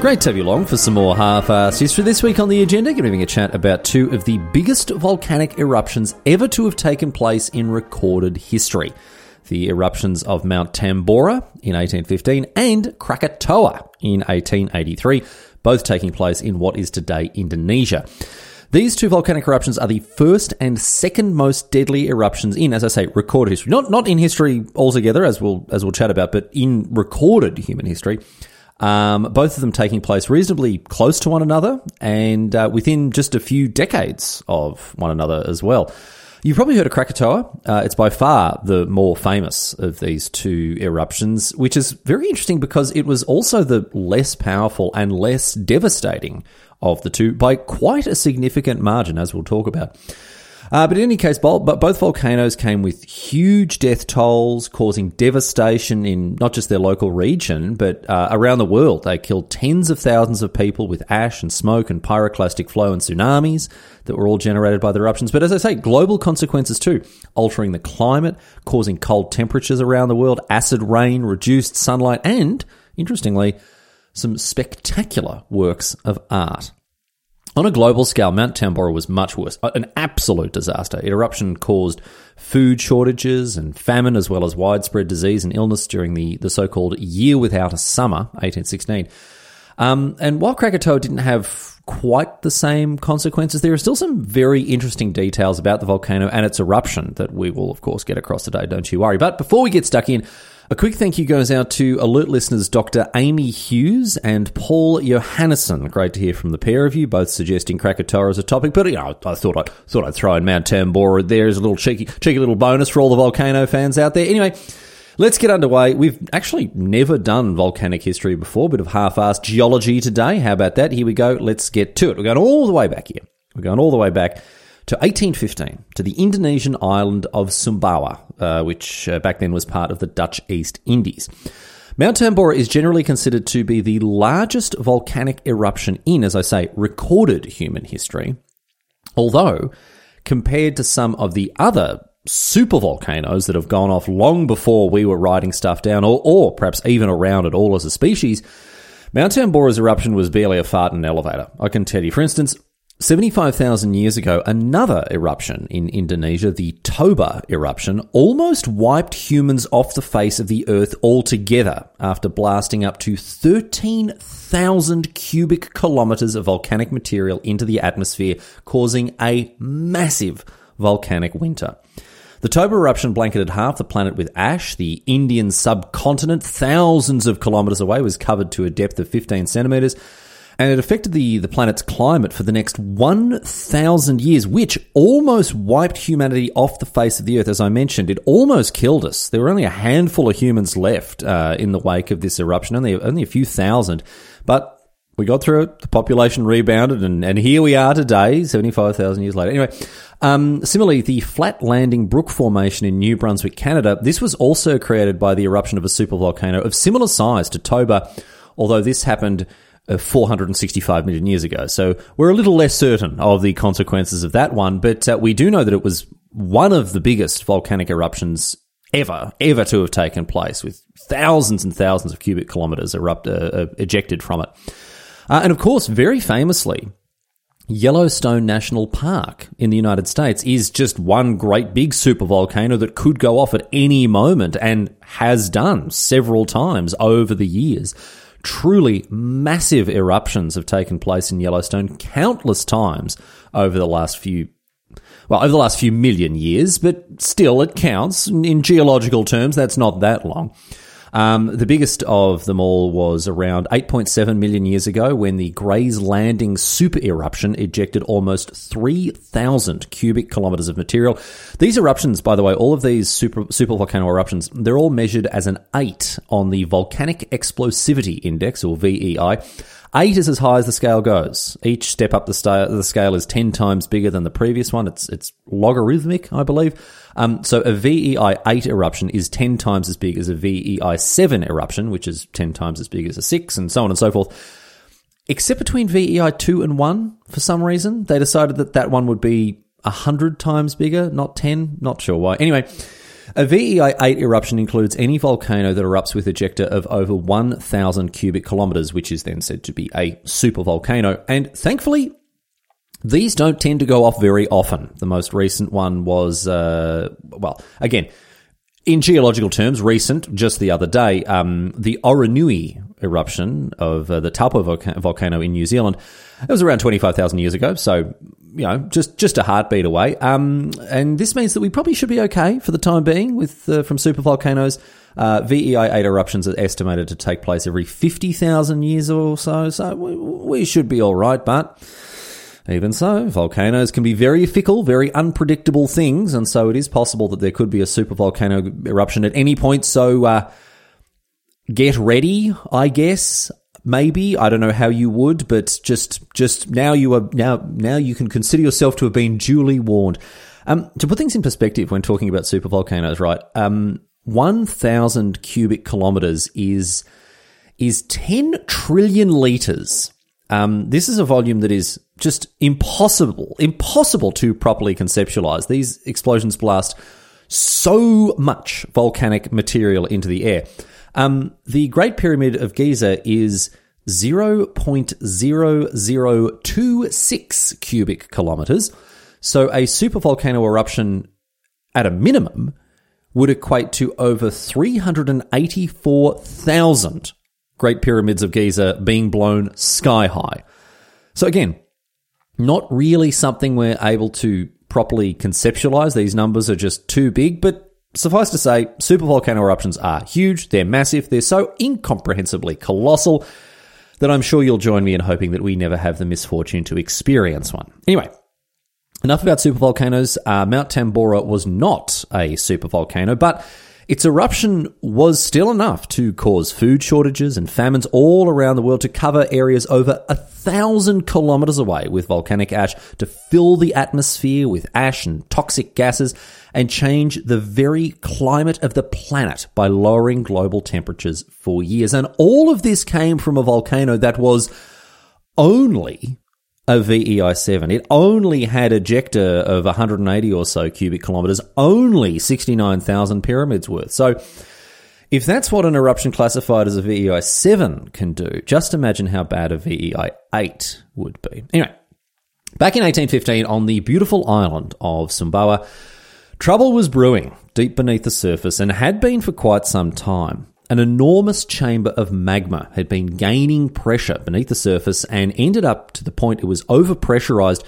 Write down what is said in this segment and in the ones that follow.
Great to have you along for some more half-assed history. This week on the agenda, going to having a chat about two of the biggest volcanic eruptions ever to have taken place in recorded history. The eruptions of Mount Tambora in 1815 and Krakatoa in 1883, both taking place in what is today Indonesia. These two volcanic eruptions are the first and second most deadly eruptions in, as I say, recorded history. Not not in history altogether, as we'll as we'll chat about, but in recorded human history. Um, both of them taking place reasonably close to one another and uh, within just a few decades of one another as well. You've probably heard of Krakatoa. Uh, it's by far the more famous of these two eruptions, which is very interesting because it was also the less powerful and less devastating of the two by quite a significant margin, as we'll talk about. Uh, but in any case, both volcanoes came with huge death tolls, causing devastation in not just their local region, but uh, around the world. They killed tens of thousands of people with ash and smoke and pyroclastic flow and tsunamis that were all generated by the eruptions. But as I say, global consequences too, altering the climate, causing cold temperatures around the world, acid rain, reduced sunlight, and, interestingly, some spectacular works of art. On a global scale, Mount Tambora was much worse. An absolute disaster. It eruption caused food shortages and famine, as well as widespread disease and illness during the, the so called Year Without a Summer, 1816. Um, and while Krakatoa didn't have quite the same consequences, there are still some very interesting details about the volcano and its eruption that we will, of course, get across today. Don't you worry. But before we get stuck in, a quick thank you goes out to alert listeners Dr. Amy Hughes and Paul Johannesson. Great to hear from the pair of you, both suggesting Krakatoa as a topic. But you know, I thought I thought I'd throw in Mount Tambora there as a little cheeky cheeky little bonus for all the volcano fans out there. Anyway. Let's get underway. We've actually never done volcanic history before, bit of half-assed geology today. How about that? Here we go. Let's get to it. We're going all the way back here. We're going all the way back to 1815 to the Indonesian island of Sumbawa, uh, which uh, back then was part of the Dutch East Indies. Mount Tambora is generally considered to be the largest volcanic eruption in, as I say, recorded human history. Although, compared to some of the other supervolcanoes that have gone off long before we were writing stuff down, or, or perhaps even around at all as a species, Mount Tambora's eruption was barely a fart in an elevator. I can tell you, for instance, 75,000 years ago, another eruption in Indonesia, the Toba eruption, almost wiped humans off the face of the earth altogether after blasting up to 13,000 cubic kilometers of volcanic material into the atmosphere, causing a massive volcanic winter. The Toba eruption blanketed half the planet with ash. The Indian subcontinent, thousands of kilometers away, was covered to a depth of 15 centimeters and it affected the, the planet's climate for the next 1,000 years, which almost wiped humanity off the face of the Earth. As I mentioned, it almost killed us. There were only a handful of humans left uh, in the wake of this eruption, only, only a few thousand. But we got through it, the population rebounded, and, and here we are today, 75,000 years later. Anyway, um, similarly, the Flat Landing Brook Formation in New Brunswick, Canada, this was also created by the eruption of a supervolcano of similar size to Toba, although this happened 465 million years ago. So we're a little less certain of the consequences of that one, but uh, we do know that it was one of the biggest volcanic eruptions ever, ever to have taken place, with thousands and thousands of cubic kilometers erupt, uh, uh, ejected from it. Uh, and of course, very famously, Yellowstone National Park in the United States is just one great big supervolcano that could go off at any moment and has done several times over the years. Truly massive eruptions have taken place in Yellowstone countless times over the last few well, over the last few million years, but still it counts. In geological terms, that's not that long. Um, the biggest of them all was around 8.7 million years ago when the Grey's Landing super eruption ejected almost 3,000 cubic kilometers of material. These eruptions, by the way, all of these super, super volcano eruptions, they're all measured as an 8 on the Volcanic Explosivity Index, or VEI. Eight is as high as the scale goes. Each step up the, sta- the scale is 10 times bigger than the previous one. It's, it's logarithmic, I believe. Um, so a VEI 8 eruption is 10 times as big as a VEI 7 eruption, which is 10 times as big as a 6, and so on and so forth. Except between VEI 2 and 1, for some reason, they decided that that one would be 100 times bigger, not 10. Not sure why. Anyway, a VEI 8 eruption includes any volcano that erupts with ejecta of over 1,000 cubic kilometers, which is then said to be a supervolcano. And thankfully, these don't tend to go off very often. The most recent one was, uh, well, again, in geological terms, recent, just the other day, um, the Oruanui eruption of uh, the Taupo volcano in New Zealand. It was around 25,000 years ago, so you know, just just a heartbeat away. Um, and this means that we probably should be okay for the time being with uh, from supervolcanoes. Uh, VEI 8 eruptions are estimated to take place every 50,000 years or so, so we, we should be all right, but even so, volcanoes can be very fickle, very unpredictable things, and so it is possible that there could be a supervolcano eruption at any point. So uh, get ready, I guess maybe I don't know how you would, but just just now you are now now you can consider yourself to have been duly warned. Um, to put things in perspective, when talking about super volcanoes, right? Um, one thousand cubic kilometers is is ten trillion liters. Um, this is a volume that is just impossible, impossible to properly conceptualize. These explosions blast so much volcanic material into the air. Um, the Great Pyramid of Giza is 0.0026 cubic kilometers. So a supervolcano eruption at a minimum would equate to over 384,000 Great Pyramids of Giza being blown sky high. So again, not really something we're able to properly conceptualize. These numbers are just too big, but Suffice to say, supervolcano eruptions are huge, they're massive, they're so incomprehensibly colossal that I'm sure you'll join me in hoping that we never have the misfortune to experience one. Anyway, enough about supervolcanoes. Uh, Mount Tambora was not a supervolcano, but its eruption was still enough to cause food shortages and famines all around the world to cover areas over a thousand kilometers away with volcanic ash to fill the atmosphere with ash and toxic gases and change the very climate of the planet by lowering global temperatures for years. And all of this came from a volcano that was only a VEI 7. It only had ejecta of 180 or so cubic kilometers, only 69,000 pyramids worth. So, if that's what an eruption classified as a VEI 7 can do, just imagine how bad a VEI 8 would be. Anyway, back in 1815 on the beautiful island of Sumbawa, trouble was brewing deep beneath the surface and had been for quite some time. An enormous chamber of magma had been gaining pressure beneath the surface and ended up to the point it was overpressurized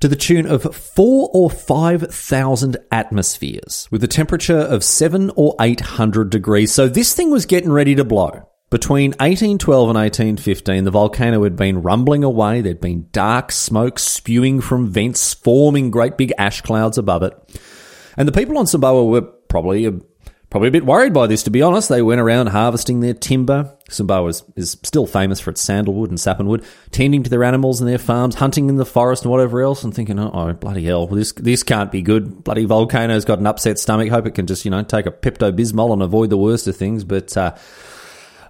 to the tune of four or five thousand atmospheres, with a temperature of seven or eight hundred degrees. So this thing was getting ready to blow. Between 1812 and 1815, the volcano had been rumbling away. There'd been dark smoke spewing from vents, forming great big ash clouds above it. And the people on Sumbawa were probably probably a bit worried by this, to be honest. They went around harvesting their timber. Sumbawa is, is still famous for its sandalwood and sappanwood, tending to their animals and their farms, hunting in the forest and whatever else, and thinking, oh, bloody hell, this this can't be good. Bloody volcano's got an upset stomach. Hope it can just, you know, take a Pepto Bismol and avoid the worst of things. But, uh,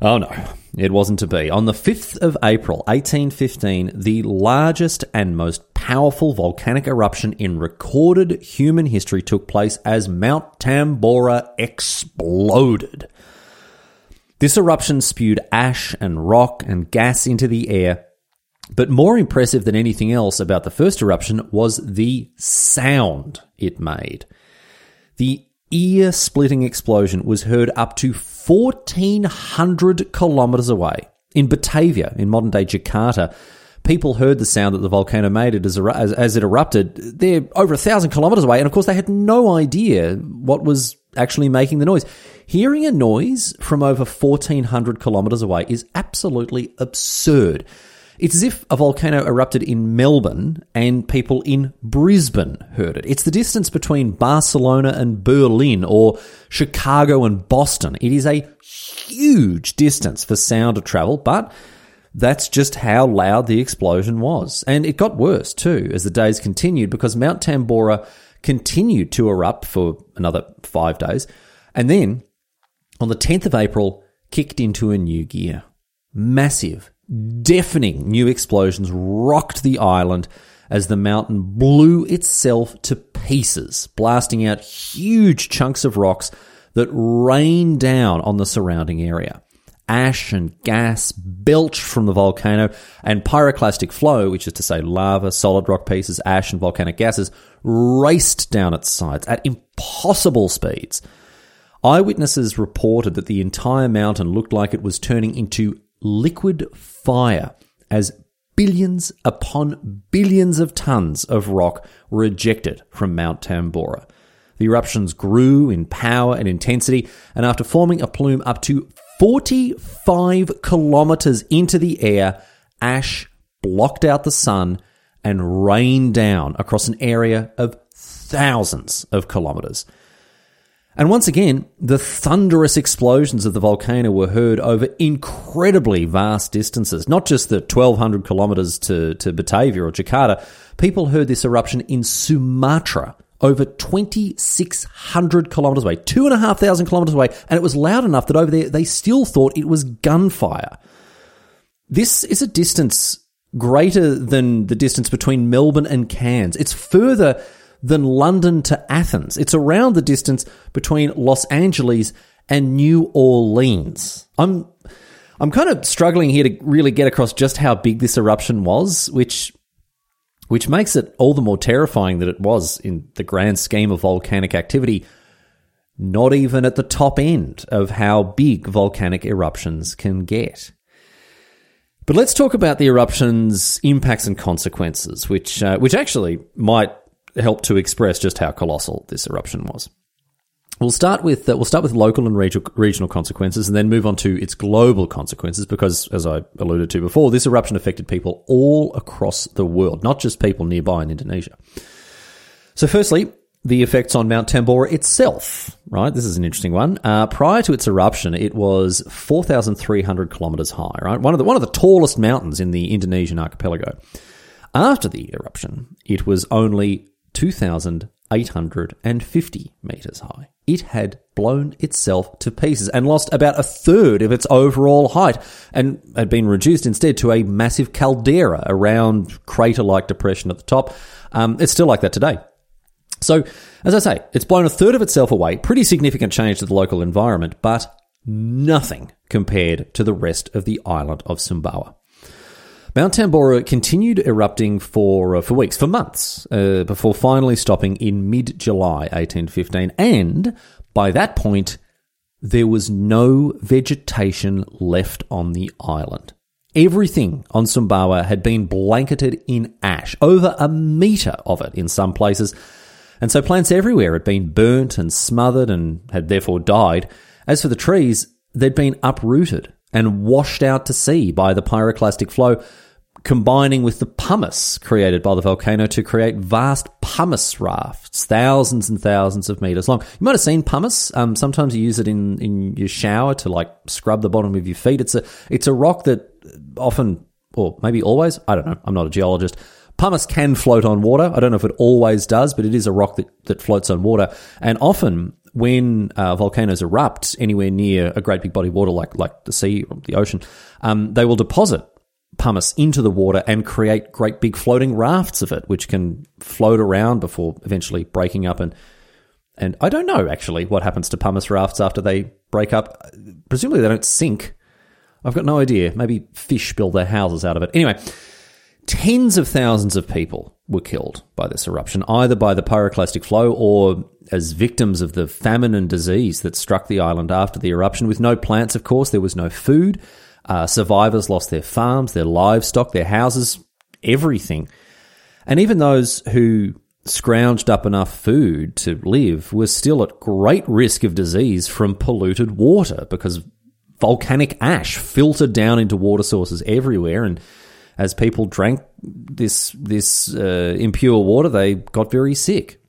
Oh no, it wasn't to be. On the 5th of April 1815, the largest and most powerful volcanic eruption in recorded human history took place as Mount Tambora exploded. This eruption spewed ash and rock and gas into the air, but more impressive than anything else about the first eruption was the sound it made. The ear splitting explosion was heard up to 1,400 kilometers away. In Batavia, in modern day Jakarta, people heard the sound that the volcano made it as, as, it erupted. They're over a thousand kilometers away, and of course, they had no idea what was actually making the noise. Hearing a noise from over 1,400 kilometers away is absolutely absurd. It's as if a volcano erupted in Melbourne and people in Brisbane heard it. It's the distance between Barcelona and Berlin or Chicago and Boston. It is a huge distance for sound to travel, but that's just how loud the explosion was. And it got worse too as the days continued because Mount Tambora continued to erupt for another five days. And then on the 10th of April, kicked into a new gear. Massive Deafening new explosions rocked the island as the mountain blew itself to pieces, blasting out huge chunks of rocks that rained down on the surrounding area. Ash and gas belched from the volcano, and pyroclastic flow, which is to say lava, solid rock pieces, ash, and volcanic gases, raced down its sides at impossible speeds. Eyewitnesses reported that the entire mountain looked like it was turning into liquid fire as billions upon billions of tons of rock were ejected from Mount Tambora. The eruptions grew in power and intensity, and after forming a plume up to 45 kilometers into the air, ash blocked out the sun and rained down across an area of thousands of kilometers. And once again, the thunderous explosions of the volcano were heard over incredibly vast distances, not just the 1200 kilometers to, to Batavia or Jakarta. People heard this eruption in Sumatra, over 2,600 kilometers away, 2,500 kilometers away, and it was loud enough that over there they still thought it was gunfire. This is a distance greater than the distance between Melbourne and Cairns. It's further than London to Athens. It's around the distance between Los Angeles and New Orleans. I'm I'm kind of struggling here to really get across just how big this eruption was, which which makes it all the more terrifying that it was in the grand scheme of volcanic activity, not even at the top end of how big volcanic eruptions can get. But let's talk about the eruption's impacts and consequences, which uh, which actually might help to express just how colossal this eruption was. We'll start with uh, we'll start with local and regional, regional consequences, and then move on to its global consequences. Because, as I alluded to before, this eruption affected people all across the world, not just people nearby in Indonesia. So, firstly, the effects on Mount Tambora itself. Right, this is an interesting one. Uh, prior to its eruption, it was four thousand three hundred kilometers high. Right, one of the one of the tallest mountains in the Indonesian archipelago. After the eruption, it was only 2,850 metres high. It had blown itself to pieces and lost about a third of its overall height and had been reduced instead to a massive caldera around crater like depression at the top. Um, it's still like that today. So, as I say, it's blown a third of itself away, pretty significant change to the local environment, but nothing compared to the rest of the island of Sumbawa. Mount Tambora continued erupting for uh, for weeks, for months, uh, before finally stopping in mid July 1815. And by that point, there was no vegetation left on the island. Everything on Sumbawa had been blanketed in ash, over a metre of it in some places. And so plants everywhere had been burnt and smothered and had therefore died. As for the trees, they'd been uprooted and washed out to sea by the pyroclastic flow, combining with the pumice created by the volcano to create vast pumice rafts, thousands and thousands of meters long. You might have seen pumice. Um, sometimes you use it in, in your shower to like scrub the bottom of your feet. It's a it's a rock that often, or maybe always, I don't know. I'm not a geologist. Pumice can float on water. I don't know if it always does, but it is a rock that, that floats on water. And often when uh, volcanoes erupt anywhere near a great big body of water like like the sea or the ocean, um, they will deposit pumice into the water and create great big floating rafts of it, which can float around before eventually breaking up and and I don't know actually what happens to pumice rafts after they break up. Presumably they don't sink. I've got no idea. Maybe fish build their houses out of it. Anyway, tens of thousands of people were killed by this eruption, either by the pyroclastic flow or as victims of the famine and disease that struck the island after the eruption. With no plants, of course, there was no food. Uh, survivors lost their farms, their livestock, their houses, everything. And even those who scrounged up enough food to live were still at great risk of disease from polluted water because volcanic ash filtered down into water sources everywhere and as people drank this this uh, impure water they got very sick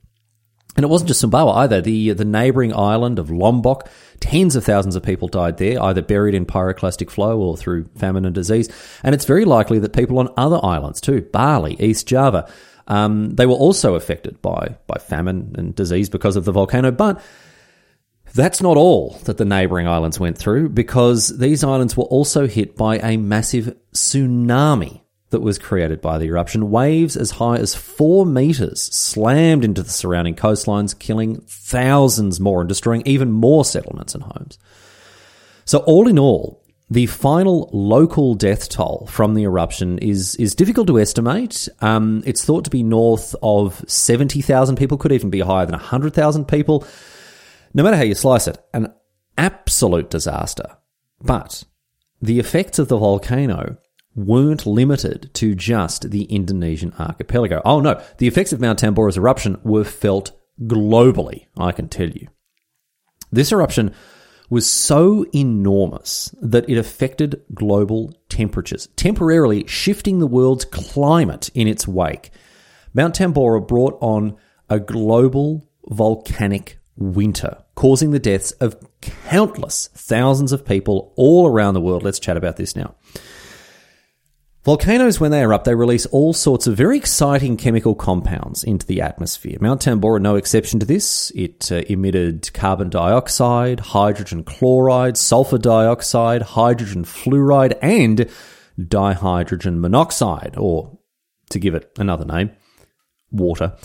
and it wasn't just Sumbawa either. The the neighbouring island of Lombok, tens of thousands of people died there, either buried in pyroclastic flow or through famine and disease. And it's very likely that people on other islands too, Bali, East Java, um, they were also affected by by famine and disease because of the volcano. But that's not all that the neighbouring islands went through, because these islands were also hit by a massive tsunami that was created by the eruption. Waves as high as four meters slammed into the surrounding coastlines, killing thousands more and destroying even more settlements and homes. So, all in all, the final local death toll from the eruption is is difficult to estimate. Um, it's thought to be north of seventy thousand people, could even be higher than hundred thousand people. No matter how you slice it, an absolute disaster. But the effects of the volcano weren't limited to just the Indonesian archipelago. Oh no, the effects of Mount Tambora's eruption were felt globally, I can tell you. This eruption was so enormous that it affected global temperatures, temporarily shifting the world's climate in its wake. Mount Tambora brought on a global volcanic winter, causing the deaths of countless thousands of people all around the world. Let's chat about this now. Volcanoes, when they erupt, they release all sorts of very exciting chemical compounds into the atmosphere. Mount Tambora, no exception to this. It uh, emitted carbon dioxide, hydrogen chloride, sulfur dioxide, hydrogen fluoride, and dihydrogen monoxide, or to give it another name, water.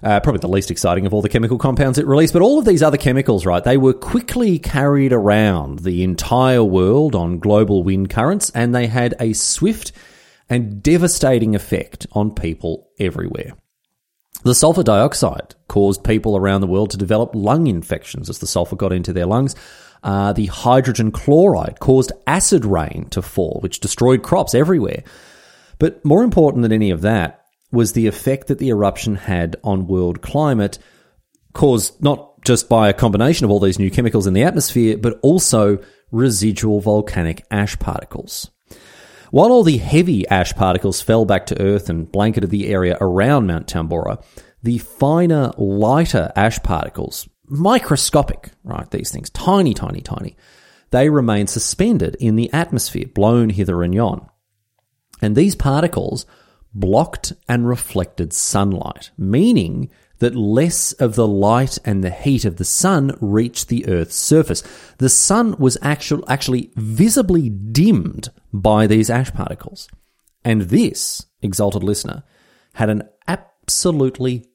Uh, probably the least exciting of all the chemical compounds it released. But all of these other chemicals, right, they were quickly carried around the entire world on global wind currents, and they had a swift and devastating effect on people everywhere. The sulfur dioxide caused people around the world to develop lung infections as the sulfur got into their lungs. Uh, the hydrogen chloride caused acid rain to fall, which destroyed crops everywhere. But more important than any of that was the effect that the eruption had on world climate, caused not just by a combination of all these new chemicals in the atmosphere, but also residual volcanic ash particles. While all the heavy ash particles fell back to Earth and blanketed the area around Mount Tambora, the finer, lighter ash particles, microscopic, right, these things, tiny, tiny, tiny, they remain suspended in the atmosphere, blown hither and yon. And these particles blocked and reflected sunlight, meaning that less of the light and the heat of the sun reached the Earth's surface. The sun was actual, actually visibly dimmed by these ash particles. And this, exalted listener, had an absolutely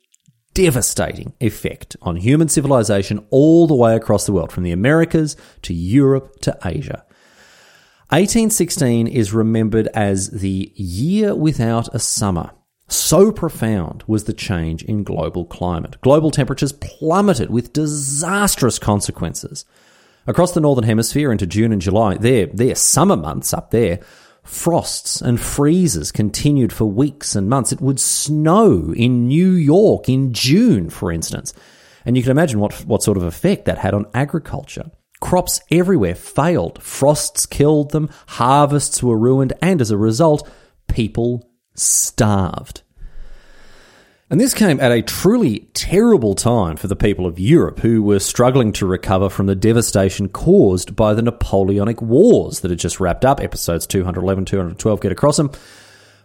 devastating effect on human civilization all the way across the world, from the Americas to Europe to Asia. 1816 is remembered as the year without a summer. So profound was the change in global climate. Global temperatures plummeted with disastrous consequences. Across the Northern Hemisphere into June and July, their, their summer months up there, frosts and freezes continued for weeks and months. It would snow in New York in June, for instance. And you can imagine what, what sort of effect that had on agriculture. Crops everywhere failed. Frosts killed them, harvests were ruined, and as a result, people starved. And this came at a truly terrible time for the people of Europe who were struggling to recover from the devastation caused by the Napoleonic Wars that had just wrapped up. Episodes 211, 212 get across them.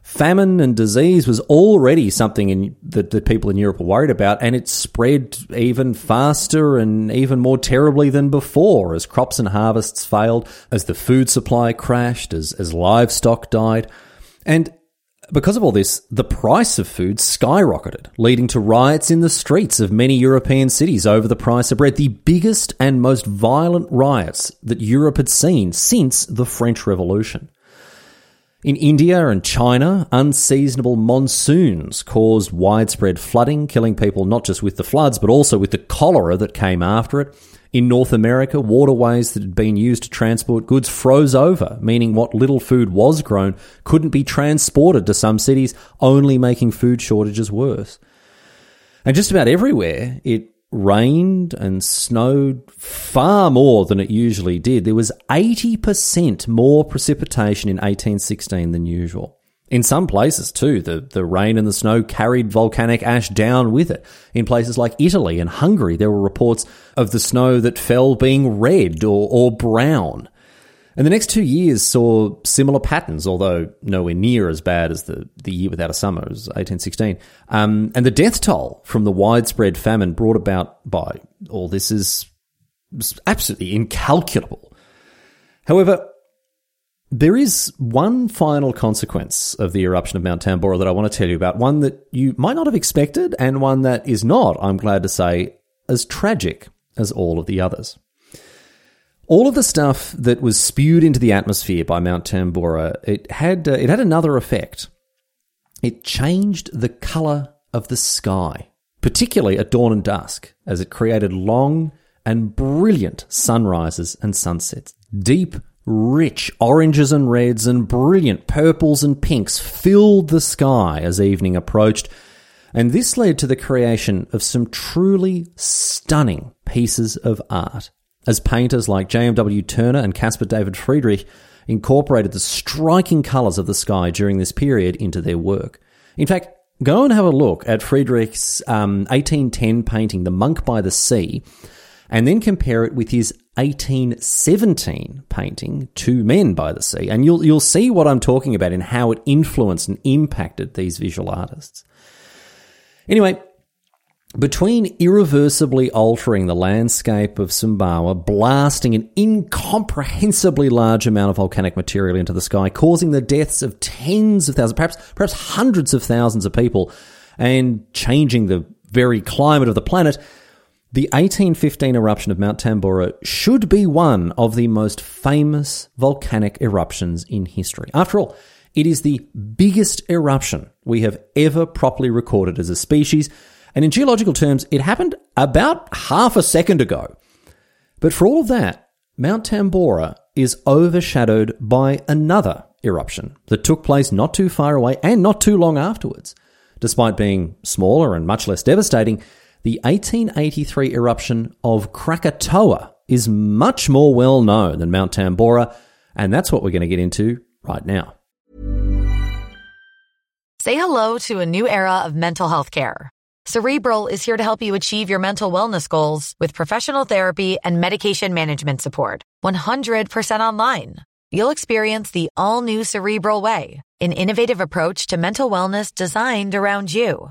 famine and disease was already something in, that, the people in Europe were worried about, and it spread even faster and even more terribly than before as crops and harvests failed, as the food supply crashed, as, as livestock died. And because of all this, the price of food skyrocketed, leading to riots in the streets of many European cities over the price of bread, the biggest and most violent riots that Europe had seen since the French Revolution. In India and China, unseasonable monsoons caused widespread flooding, killing people not just with the floods, but also with the cholera that came after it. In North America, waterways that had been used to transport goods froze over, meaning what little food was grown couldn't be transported to some cities, only making food shortages worse. And just about everywhere, it rained and snowed far more than it usually did. There was 80% more precipitation in 1816 than usual. In some places, too, the, the rain and the snow carried volcanic ash down with it. In places like Italy and Hungary, there were reports of the snow that fell being red or, or brown. And the next two years saw similar patterns, although nowhere near as bad as the, the year without a summer, was 1816. Um, and the death toll from the widespread famine brought about by all this is absolutely incalculable. However, there is one final consequence of the eruption of Mount Tambora that I want to tell you about, one that you might not have expected, and one that is not, I'm glad to say, as tragic as all of the others. All of the stuff that was spewed into the atmosphere by Mount Tambora, it had uh, it had another effect. It changed the color of the sky, particularly at dawn and dusk, as it created long and brilliant sunrises and sunsets. Deep, rich oranges and reds and brilliant purples and pinks filled the sky as evening approached, and this led to the creation of some truly stunning pieces of art as painters like J.M.W. Turner and Caspar David Friedrich incorporated the striking colours of the sky during this period into their work. In fact, go and have a look at Friedrich's um, 1810 painting, The Monk by the Sea, and then compare it with his 1817 painting, Two Men by the Sea, and you'll, you'll see what I'm talking about and how it influenced and impacted these visual artists. Anyway, between irreversibly altering the landscape of Sumbawa, blasting an incomprehensibly large amount of volcanic material into the sky, causing the deaths of tens of thousands, perhaps, perhaps hundreds of thousands of people, and changing the very climate of the planet, the 1815 eruption of Mount Tambora should be one of the most famous volcanic eruptions in history. After all, it is the biggest eruption we have ever properly recorded as a species and in geological terms, it happened about half a second ago. But for all of that, Mount Tambora is overshadowed by another eruption that took place not too far away and not too long afterwards. Despite being smaller and much less devastating, the 1883 eruption of Krakatoa is much more well known than Mount Tambora, and that's what we're going to get into right now. Say hello to a new era of mental health care. Cerebral is here to help you achieve your mental wellness goals with professional therapy and medication management support. 100% online. You'll experience the all new Cerebral Way, an innovative approach to mental wellness designed around you.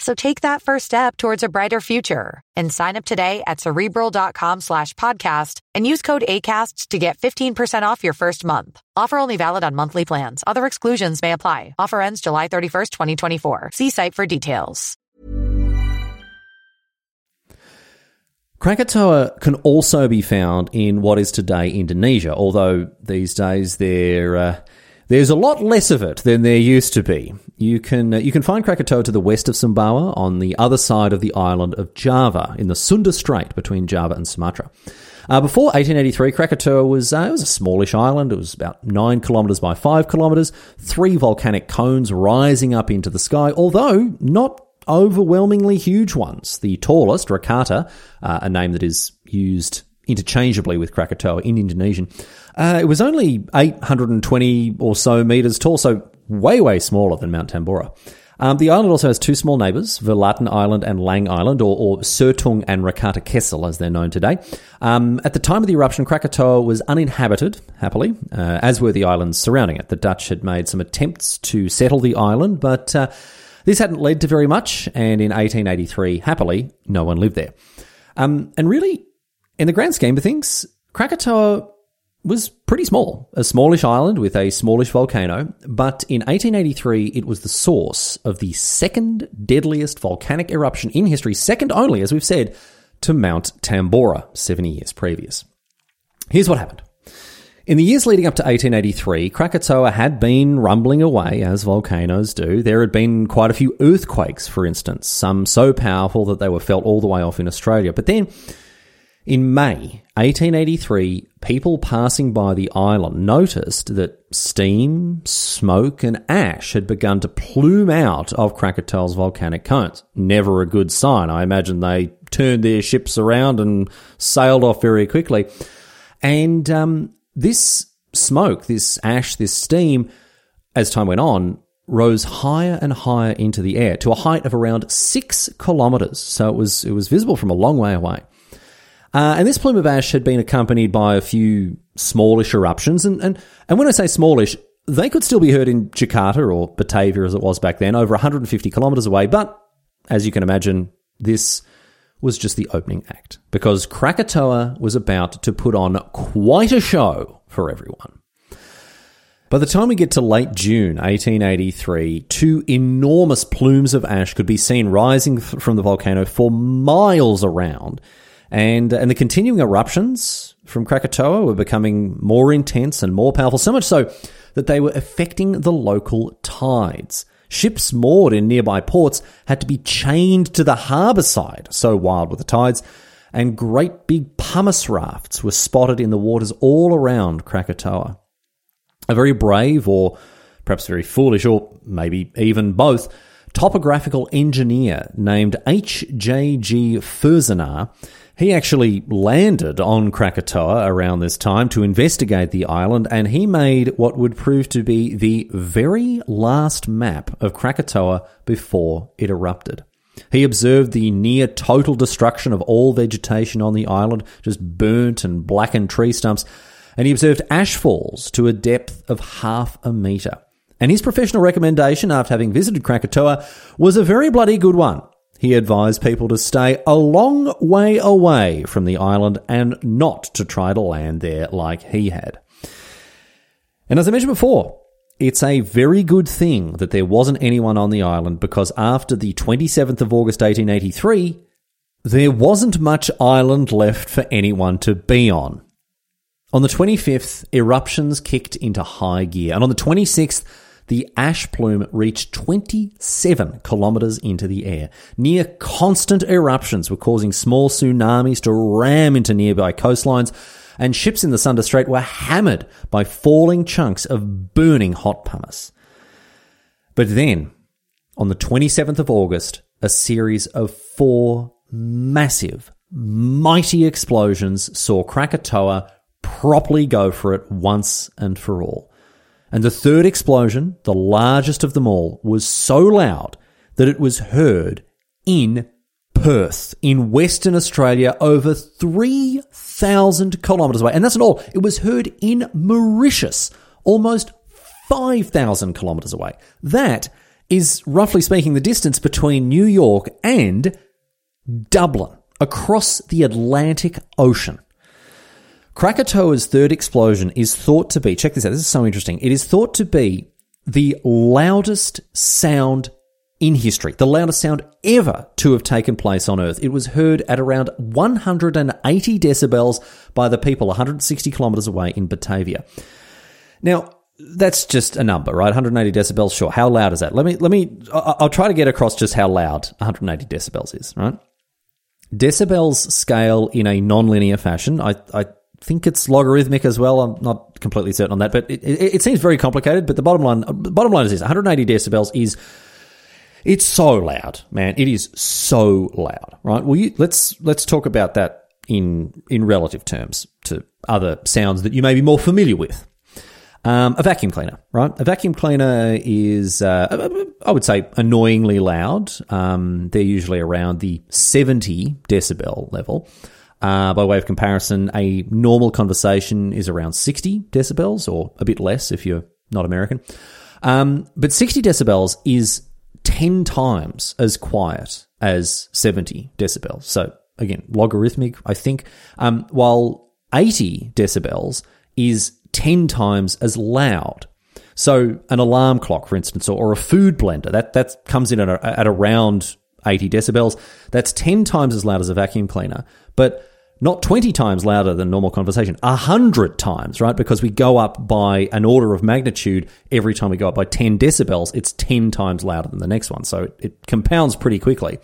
So take that first step towards a brighter future and sign up today at cerebral.com slash podcast and use code ACasts to get 15% off your first month. Offer only valid on monthly plans. Other exclusions may apply. Offer ends July 31st, 2024. See site for details. Krakatoa can also be found in what is today Indonesia, although these days there uh, there's a lot less of it than there used to be. You can uh, you can find Krakatoa to the west of Sumbawa on the other side of the island of Java in the Sunda Strait between Java and Sumatra. Uh, before 1883, Krakatoa was uh, it was a smallish island. It was about nine kilometers by five kilometers, three volcanic cones rising up into the sky, although not overwhelmingly huge ones. The tallest, Rakata, uh, a name that is used interchangeably with Krakatoa in Indonesian. Uh, it was only 820 or so meters tall, so way, way smaller than Mount Tambora. Um, the island also has two small neighbours, Verlaten Island and Lang Island, or, or Sertung and Rakata Kessel, as they're known today. Um, at the time of the eruption, Krakatoa was uninhabited, happily, uh, as were the islands surrounding it. The Dutch had made some attempts to settle the island, but uh, this hadn't led to very much, and in 1883, happily, no one lived there. Um, and really, in the grand scheme of things, Krakatoa was pretty small, a smallish island with a smallish volcano, but in 1883 it was the source of the second deadliest volcanic eruption in history, second only, as we've said, to Mount Tambora 70 years previous. Here's what happened. In the years leading up to 1883, Krakatoa had been rumbling away as volcanoes do. There had been quite a few earthquakes, for instance, some so powerful that they were felt all the way off in Australia. But then in May 1883, people passing by the island noticed that steam, smoke, and ash had begun to plume out of Krakatoa's volcanic cones. Never a good sign. I imagine they turned their ships around and sailed off very quickly. And um, this smoke, this ash, this steam, as time went on, rose higher and higher into the air to a height of around six kilometers. So it was it was visible from a long way away. Uh, and this plume of ash had been accompanied by a few smallish eruptions. And, and, and when I say smallish, they could still be heard in Jakarta or Batavia as it was back then, over 150 kilometres away. But as you can imagine, this was just the opening act because Krakatoa was about to put on quite a show for everyone. By the time we get to late June 1883, two enormous plumes of ash could be seen rising from the volcano for miles around and, and the continuing eruptions from Krakatoa were becoming more intense and more powerful, so much so that they were affecting the local tides. Ships moored in nearby ports had to be chained to the harbour side, so wild were the tides, and great big pumice rafts were spotted in the waters all around Krakatoa. A very brave, or perhaps very foolish, or maybe even both, topographical engineer named H.J.G. Ferzenaar he actually landed on Krakatoa around this time to investigate the island, and he made what would prove to be the very last map of Krakatoa before it erupted. He observed the near total destruction of all vegetation on the island, just burnt and blackened tree stumps, and he observed ash falls to a depth of half a metre. And his professional recommendation after having visited Krakatoa was a very bloody good one he advised people to stay a long way away from the island and not to try to land there like he had. And as I mentioned before, it's a very good thing that there wasn't anyone on the island because after the 27th of August 1883, there wasn't much island left for anyone to be on. On the 25th, eruptions kicked into high gear, and on the 26th, the ash plume reached 27 kilometers into the air. Near constant eruptions were causing small tsunamis to ram into nearby coastlines, and ships in the Sunda Strait were hammered by falling chunks of burning hot pumice. But then, on the 27th of August, a series of four massive, mighty explosions saw Krakatoa properly go for it once and for all. And the third explosion, the largest of them all, was so loud that it was heard in Perth, in Western Australia, over 3,000 kilometres away. And that's not all. It was heard in Mauritius, almost 5,000 kilometres away. That is, roughly speaking, the distance between New York and Dublin, across the Atlantic Ocean. Krakatoa's third explosion is thought to be, check this out, this is so interesting. It is thought to be the loudest sound in history, the loudest sound ever to have taken place on Earth. It was heard at around 180 decibels by the people 160 kilometers away in Batavia. Now, that's just a number, right? 180 decibels, sure. How loud is that? Let me, let me, I'll try to get across just how loud 180 decibels is, right? Decibels scale in a non-linear fashion. I, I think it's logarithmic as well. I'm not completely certain on that, but it, it, it, seems very complicated. But the bottom line, bottom line is this: 180 decibels is it's so loud, man. It is so loud, right? Well, you, let's let's talk about that in in relative terms to other sounds that you may be more familiar with. Um, a vacuum cleaner, right? A vacuum cleaner is, uh, I would say, annoyingly loud. Um, they're usually around the 70 decibel level. Uh, by way of comparison, a normal conversation is around 60 decibels, or a bit less if you're not American. Um, but 60 decibels is 10 times as quiet as 70 decibels. So, again, logarithmic, I think. Um, while 80 decibels is 10 times as loud. So an alarm clock, for instance, or, or a food blender, that, that comes in at, a, at around 80 decibels. That's 10 times as loud as a vacuum cleaner, but not 20 times louder than normal conversation, 100 times, right? Because we go up by an order of magnitude every time we go up by 10 decibels, it's 10 times louder than the next one. So it, it compounds pretty quickly.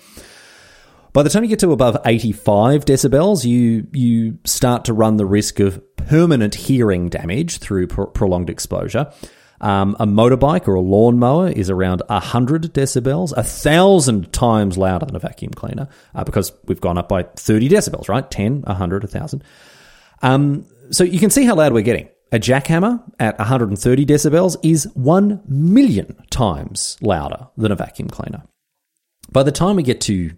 By the time you get to above 85 decibels, you you start to run the risk of permanent hearing damage through pr- prolonged exposure. Um, a motorbike or a lawnmower is around 100 decibels, a thousand times louder than a vacuum cleaner uh, because we've gone up by 30 decibels, right? 10, 100, 1,000. Um, so you can see how loud we're getting. A jackhammer at 130 decibels is 1 million times louder than a vacuum cleaner. By the time we get to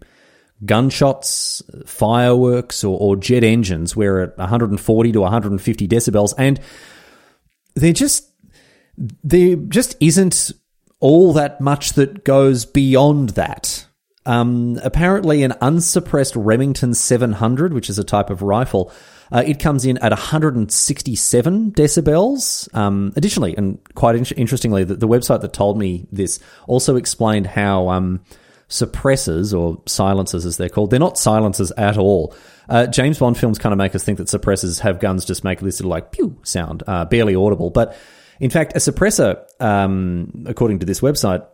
gunshots, fireworks, or, or jet engines, we're at 140 to 150 decibels, and they're just there just isn't all that much that goes beyond that. Um, apparently, an unsuppressed Remington 700, which is a type of rifle, uh, it comes in at 167 decibels. Um, additionally, and quite in- interestingly, the, the, website that told me this also explained how um, suppressors or silencers, as they're called, they're not silencers at all. Uh, James Bond films kind of make us think that suppressors have guns just make this little like pew sound, uh, barely audible. But in fact, a suppressor, um, according to this website,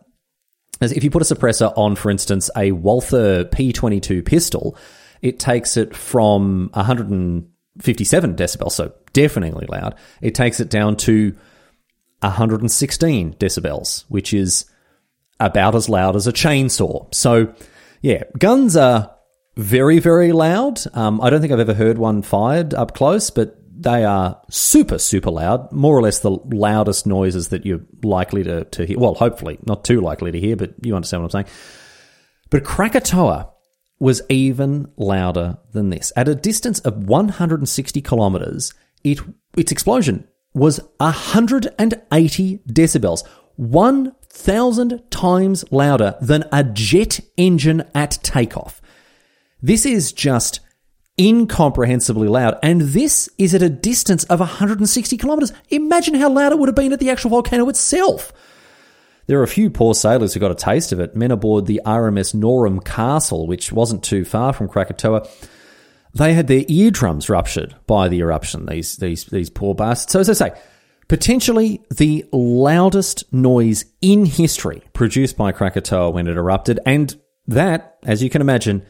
if you put a suppressor on, for instance, a Walther P22 pistol, it takes it from 157 decibels, so deafeningly loud. It takes it down to 116 decibels, which is about as loud as a chainsaw. So, yeah, guns are very, very loud. Um, I don't think I've ever heard one fired up close, but they are super, super loud, more or less the loudest noises that you're likely to, to hear. Well, hopefully, not too likely to hear, but you understand what I'm saying. But Krakatoa was even louder than this. At a distance of 160 kilometers, it, its explosion was 180 decibels, 1,000 times louder than a jet engine at takeoff. This is just incomprehensibly loud. And this is at a distance of 160 kilometers. Imagine how loud it would have been at the actual volcano itself. There are a few poor sailors who got a taste of it. Men aboard the RMS Norham Castle, which wasn't too far from Krakatoa, they had their eardrums ruptured by the eruption. These these these poor bastards. So as I say, potentially the loudest noise in history produced by Krakatoa when it erupted, and that, as you can imagine,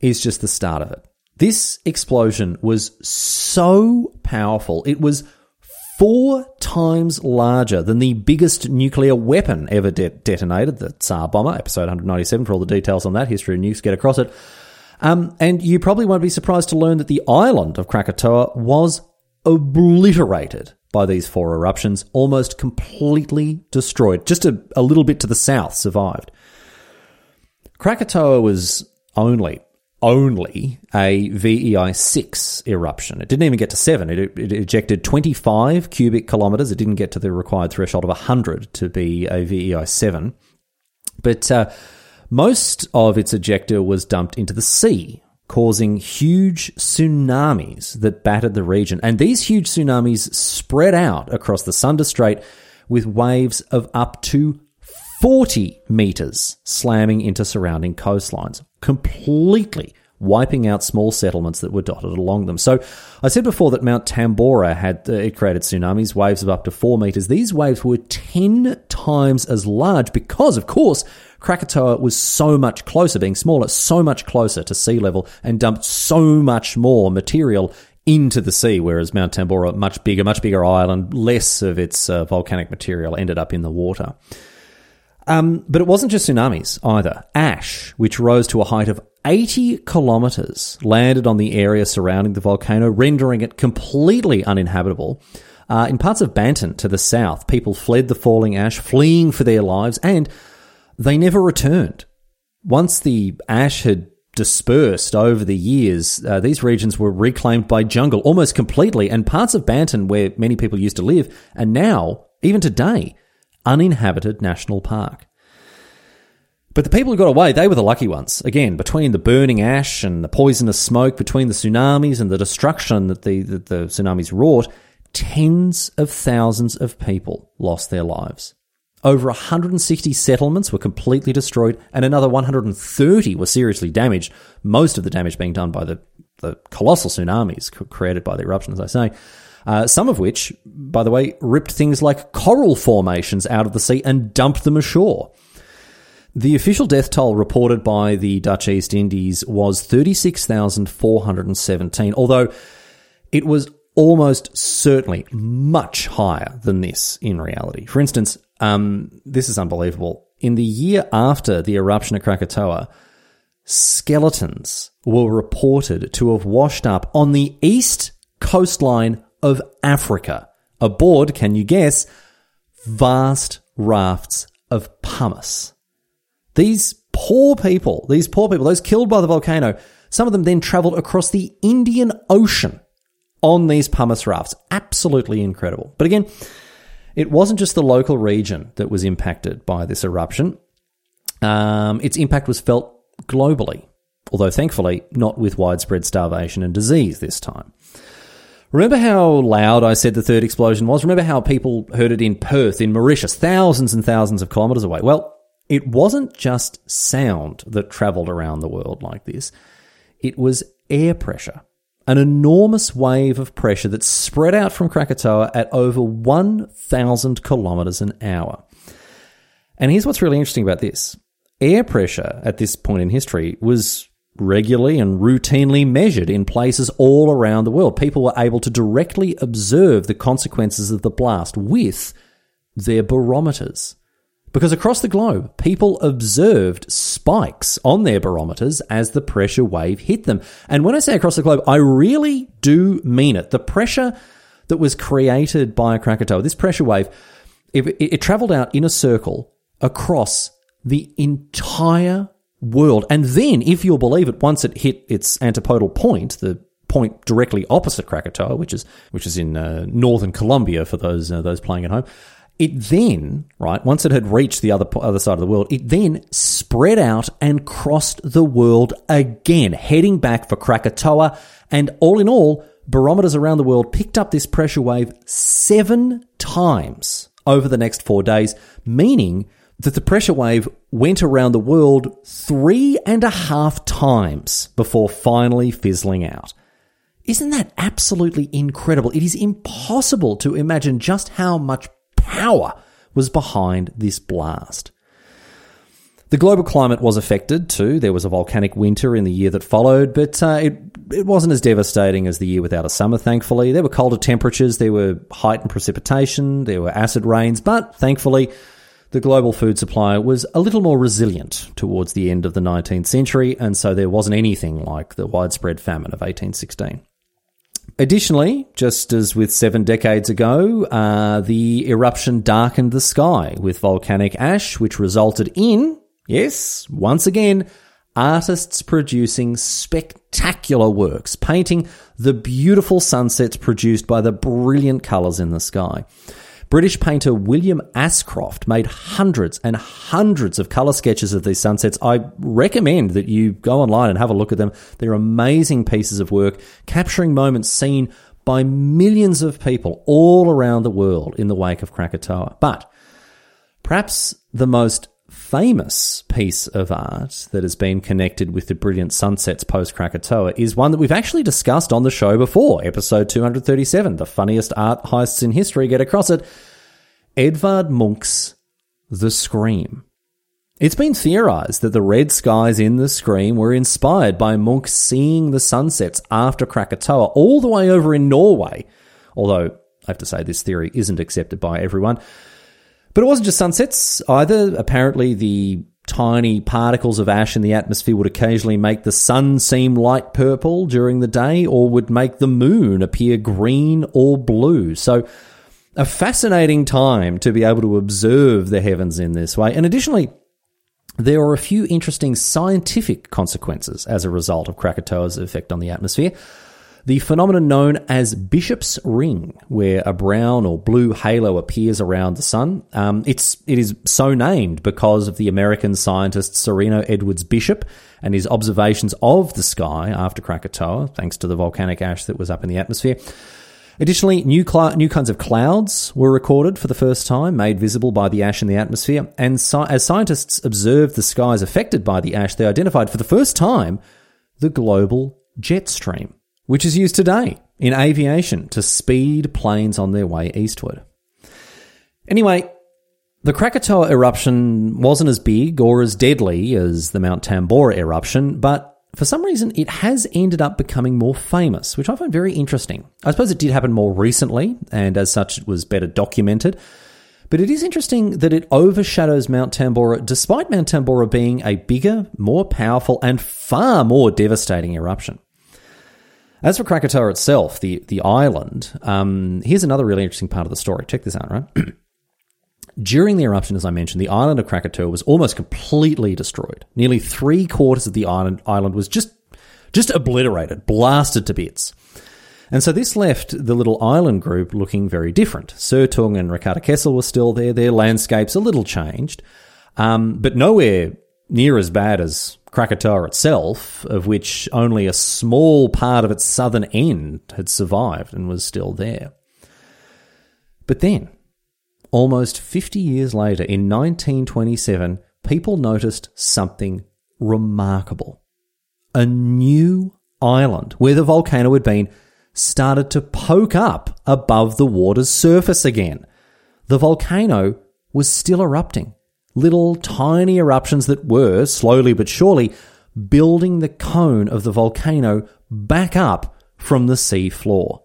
is just the start of it. This explosion was so powerful. It was four times larger than the biggest nuclear weapon ever de- detonated, the Tsar Bomba, episode 197 for all the details on that. History of nukes, get across it. Um, and you probably won't be surprised to learn that the island of Krakatoa was obliterated by these four eruptions, almost completely destroyed. Just a, a little bit to the south survived. Krakatoa was only only a VEI 6 eruption. It didn't even get to 7. It, it, ejected 25 cubic kilometers. It didn't get to the required threshold of 100 to be a VEI 7. But uh, most of its ejecta was dumped into the sea, causing huge tsunamis that battered the region. And these huge tsunamis spread out across the Sunda Strait with waves of up to 40 meters slamming into surrounding coastlines, completely wiping out small settlements that were dotted along them. So I said before that Mount Tambora had uh, it created tsunamis, waves of up to 4 meters. These waves were 10 times as large because of course Krakatoa was so much closer, being smaller, so much closer to sea level and dumped so much more material into the sea, whereas Mount Tambora, much bigger, much bigger island, less of its uh, volcanic material ended up in the water. Um, but it wasn't just tsunamis either. Ash, which rose to a height of 80 kilometers, landed on the area surrounding the volcano, rendering it completely uninhabitable. Uh, in parts of Banten to the south, people fled the falling ash, fleeing for their lives, and they never returned. Once the ash had dispersed over the years, uh, these regions were reclaimed by jungle almost completely, and parts of Banten, where many people used to live, are now, even today, uninhabited national park. But the people who got away, they were the lucky ones. Again, between the burning ash and the poisonous smoke, between the tsunamis and the destruction that the, the tsunamis wrought, tens of thousands of people lost their lives. Over 160 settlements were completely destroyed, and another 130 were seriously damaged, most of the damage being done by the, the colossal tsunamis created by the eruption, as I say. Uh, some of which, by the way, ripped things like coral formations out of the sea and dumped them ashore. The official death toll reported by the Dutch East Indies was 36,417, although it was almost certainly much higher than this in reality. For instance, um, this is unbelievable. In the year after the eruption of Krakatoa, skeletons were reported to have washed up on the east coastline of Africa aboard, can you guess, vast rafts of pumice. These poor people, these poor people, those killed by the volcano, some of them then traveled across the Indian Ocean on these pumice rafts. Absolutely incredible. But again, it wasn't just the local region that was impacted by this eruption. Um, its impact was felt globally, although thankfully not with widespread starvation and disease this time. Remember how loud I said the third explosion was? Remember how people heard it in Perth, in Mauritius, thousands and thousands of kilometres away? Well, it wasn't just sound that travelled around the world like this, it was air pressure an enormous wave of pressure that spread out from Krakatoa at over 1,000 kilometres an hour. And here's what's really interesting about this air pressure at this point in history was regularly and routinely measured in places all around the world. People were able to directly observe the consequences of the blast with their barometers. Because across the globe, people observed spikes on their barometers as the pressure wave hit them. And when I say across the globe, I really do mean it. The pressure that was created by a Krakatoa, this pressure wave, it, it, it traveled out in a circle across the entire world. And then, if you'll believe it, once it hit its antipodal point, the point directly opposite Krakatoa, which is which is in uh, northern Colombia for those uh, those playing at home, it then, right, once it had reached the other other side of the world, it then spread out and crossed the world again, heading back for Krakatoa. And all in all, barometers around the world picked up this pressure wave seven times over the next four days, meaning that the pressure wave went around the world three and a half times before finally fizzling out. Isn't that absolutely incredible? It is impossible to imagine just how much power was behind this blast. The global climate was affected too. There was a volcanic winter in the year that followed, but uh, it it wasn't as devastating as the year without a summer. Thankfully, there were colder temperatures, there were heightened precipitation, there were acid rains, but thankfully, the global food supply was a little more resilient towards the end of the 19th century, and so there wasn't anything like the widespread famine of 1816. Additionally, just as with seven decades ago, uh, the eruption darkened the sky with volcanic ash, which resulted in, yes, once again, artists producing spectacular works, painting the beautiful sunsets produced by the brilliant colours in the sky. British painter William Ascroft made hundreds and hundreds of colour sketches of these sunsets. I recommend that you go online and have a look at them. They're amazing pieces of work, capturing moments seen by millions of people all around the world in the wake of Krakatoa. But perhaps the most famous piece of art that has been connected with the brilliant sunsets post Krakatoa is one that we've actually discussed on the show before, episode 237. The funniest art heists in history get across it. Edvard Munch's The Scream. It's been theorized that the red skies in the Scream were inspired by Munch seeing the sunsets after Krakatoa all the way over in Norway. Although, I have to say, this theory isn't accepted by everyone. But it wasn't just sunsets either. Apparently, the tiny particles of ash in the atmosphere would occasionally make the sun seem light purple during the day or would make the moon appear green or blue. So, a fascinating time to be able to observe the heavens in this way. And additionally, there are a few interesting scientific consequences as a result of Krakatoa's effect on the atmosphere. The phenomenon known as Bishop's Ring, where a brown or blue halo appears around the sun, um, it's it is so named because of the American scientist Sereno Edwards Bishop and his observations of the sky after Krakatoa, thanks to the volcanic ash that was up in the atmosphere. Additionally, new, cl- new kinds of clouds were recorded for the first time, made visible by the ash in the atmosphere. And as scientists observed the skies affected by the ash, they identified for the first time the global jet stream, which is used today in aviation to speed planes on their way eastward. Anyway, the Krakatoa eruption wasn't as big or as deadly as the Mount Tambora eruption, but for some reason, it has ended up becoming more famous, which I find very interesting. I suppose it did happen more recently, and as such, it was better documented. But it is interesting that it overshadows Mount Tambora, despite Mount Tambora being a bigger, more powerful, and far more devastating eruption. As for Krakatoa itself, the, the island, um, here's another really interesting part of the story. Check this out, right? During the eruption, as I mentioned, the island of Krakatoa was almost completely destroyed. Nearly three quarters of the island, island was just, just obliterated, blasted to bits. And so this left the little island group looking very different. Sertung and Rakata Kecil were still there. Their landscapes a little changed, um, but nowhere near as bad as Krakatoa itself, of which only a small part of its southern end had survived and was still there. But then, Almost 50 years later, in 1927, people noticed something remarkable. A new island where the volcano had been started to poke up above the water's surface again. The volcano was still erupting. Little tiny eruptions that were, slowly but surely, building the cone of the volcano back up from the sea floor.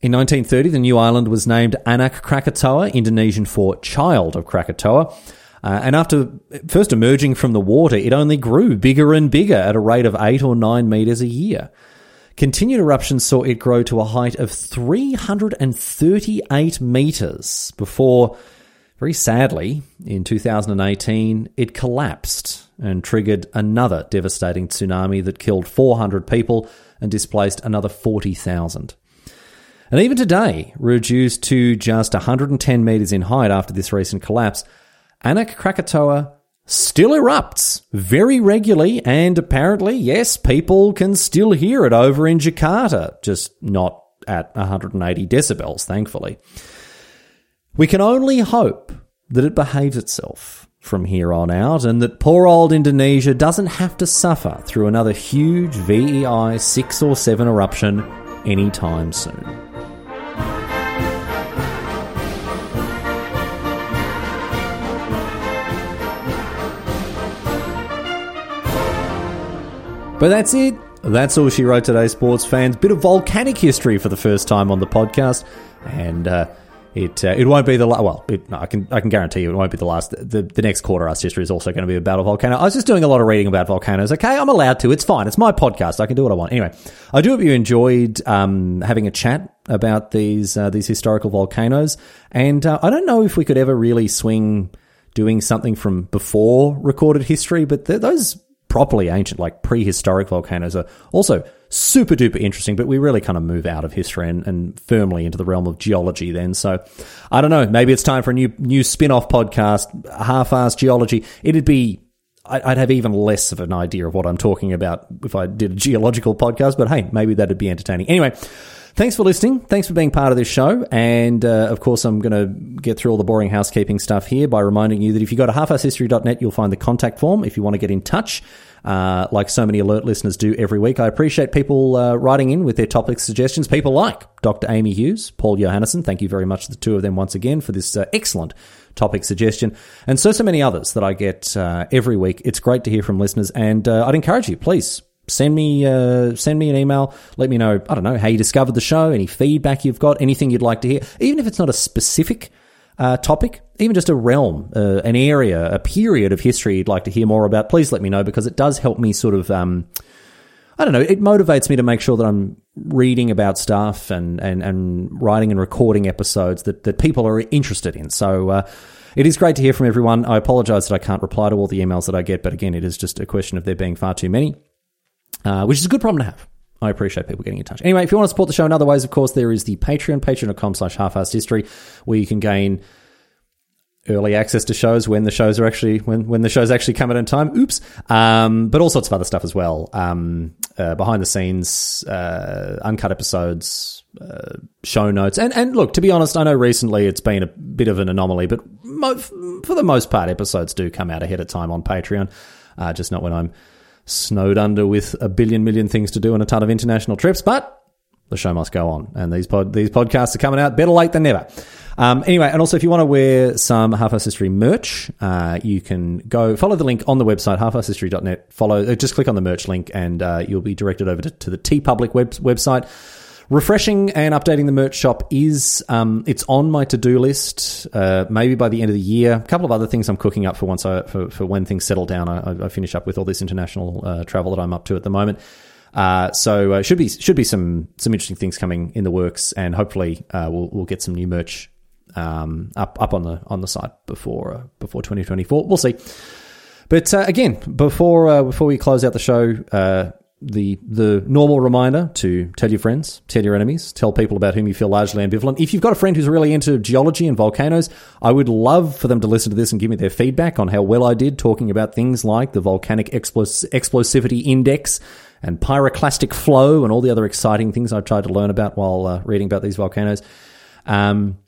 In 1930, the new island was named Anak Krakatoa, Indonesian for child of Krakatoa. Uh, and after first emerging from the water, it only grew bigger and bigger at a rate of 8 or 9 metres a year. Continued eruptions saw it grow to a height of 338 metres before, very sadly, in 2018, it collapsed and triggered another devastating tsunami that killed 400 people and displaced another 40,000. And even today, reduced to just 110 metres in height after this recent collapse, Anak Krakatoa still erupts very regularly, and apparently, yes, people can still hear it over in Jakarta, just not at 180 decibels, thankfully. We can only hope that it behaves itself from here on out and that poor old Indonesia doesn't have to suffer through another huge VEI 6 or 7 eruption anytime soon. But that's it. That's all she wrote today, sports fans. Bit of volcanic history for the first time on the podcast, and uh, it uh, it won't be the la- well. It, no, I can I can guarantee you it won't be the last. The, the next quarter us history is also going to be about a volcano. I was just doing a lot of reading about volcanoes. Okay, I'm allowed to. It's fine. It's my podcast. I can do what I want. Anyway, I do hope you enjoyed um, having a chat about these uh, these historical volcanoes, and uh, I don't know if we could ever really swing doing something from before recorded history, but those properly ancient, like prehistoric volcanoes are also super duper interesting, but we really kind of move out of history and, and, firmly into the realm of geology then. So I don't know, maybe it's time for a new new spin-off podcast, half-assed geology. It'd be I'd have even less of an idea of what I'm talking about if I did a geological podcast, but hey, maybe that'd be entertaining. Anyway, Thanks for listening. Thanks for being part of this show. And uh, of course, I'm going to get through all the boring housekeeping stuff here by reminding you that if you go to halfasshistory.net, you'll find the contact form if you want to get in touch. Uh, like so many alert listeners do every week. I appreciate people uh, writing in with their topic suggestions. People like Dr. Amy Hughes, Paul Johannesson. Thank you very much to the two of them once again for this uh, excellent topic suggestion, and so so many others that I get uh, every week. It's great to hear from listeners, and uh, I'd encourage you, please send me uh, send me an email. Let me know. I don't know how you discovered the show, any feedback you've got, anything you'd like to hear, even if it's not a specific uh, topic, even just a realm, uh, an area, a period of history you'd like to hear more about, please let me know because it does help me sort of. Um, I don't know. It motivates me to make sure that I'm reading about stuff and, and, and writing and recording episodes that, that people are interested in. So uh, it is great to hear from everyone. I apologize that I can't reply to all the emails that I get, but again, it is just a question of there being far too many, uh, which is a good problem to have. I appreciate people getting in touch. Anyway, if you want to support the show in other ways, of course, there is the Patreon, patreon.com slash half history, where you can gain early access to shows when the shows are actually when when the shows actually come out in time. Oops, um, but all sorts of other stuff as well. Um, uh, behind the scenes, uh, uncut episodes, uh, show notes, and and look, to be honest, I know recently it's been a bit of an anomaly, but mo- for the most part, episodes do come out ahead of time on Patreon. Uh, just not when I'm snowed under with a billion million things to do and a ton of international trips, but the show must go on, and these pod, these podcasts are coming out better late than never. Um, anyway, and also if you want to wear some Half Ass History merch, uh, you can go follow the link on the website halfasshistory.net. Follow, uh, just click on the merch link, and uh, you'll be directed over to, to the TeePublic web, website. Refreshing and updating the merch shop is um, it's on my to do list. Uh, maybe by the end of the year, a couple of other things I'm cooking up for once I, for, for when things settle down. I, I finish up with all this international uh, travel that I'm up to at the moment. Uh, so uh, should be should be some some interesting things coming in the works, and hopefully uh, we'll we'll get some new merch um, up up on the on the site before uh, before 2024. We'll see. But uh, again, before uh, before we close out the show, the the normal reminder to tell your friends, tell your enemies, tell people about whom you feel largely ambivalent. If you've got a friend who's really into geology and volcanoes, I would love for them to listen to this and give me their feedback on how well I did talking about things like the volcanic explos- explosivity index and pyroclastic flow and all the other exciting things I've tried to learn about while uh, reading about these volcanoes. Um,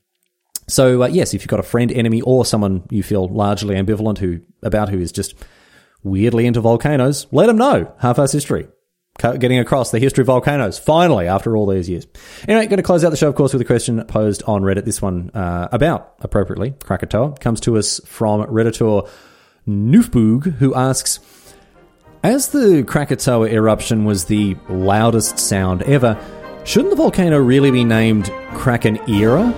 so uh, yes, if you've got a friend, enemy, or someone you feel largely ambivalent who about who is just weirdly into volcanoes, let them know. Half-ass history getting across the history of volcanoes finally after all these years. Anyway, going to close out the show, of course, with a question posed on Reddit. This one uh, about appropriately Krakatoa comes to us from redditor Noofboog, who asks. As the Krakatoa eruption was the loudest sound ever, shouldn't the volcano really be named Kraken Era?